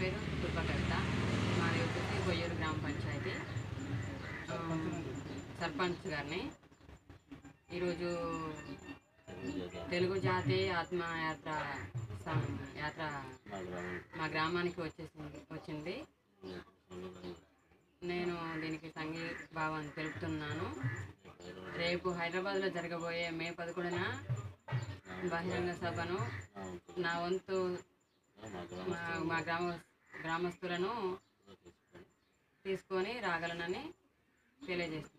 పేరు తుప్పకర్త మాది వచ్చేసి కొయ్యూరు గ్రామ పంచాయతీ. సర్పంచ్ గారిని. ఈరోజు తెలుగు జాతి ఆత్మయాత్ర యాత్ర మా గ్రామానికి వచ్చేసింది వచ్చింది. నేను దీనికి సంఘీభావం తెలుపుతున్నాను. రేపు హైదరాబాద్లో జరగబోయే మే పదకొండున బహిరంగ సభను నా వంతు మా గ్రామ గ్రామస్తులను తీసుకొని రాగలనని తెలియజేస్తున్నాను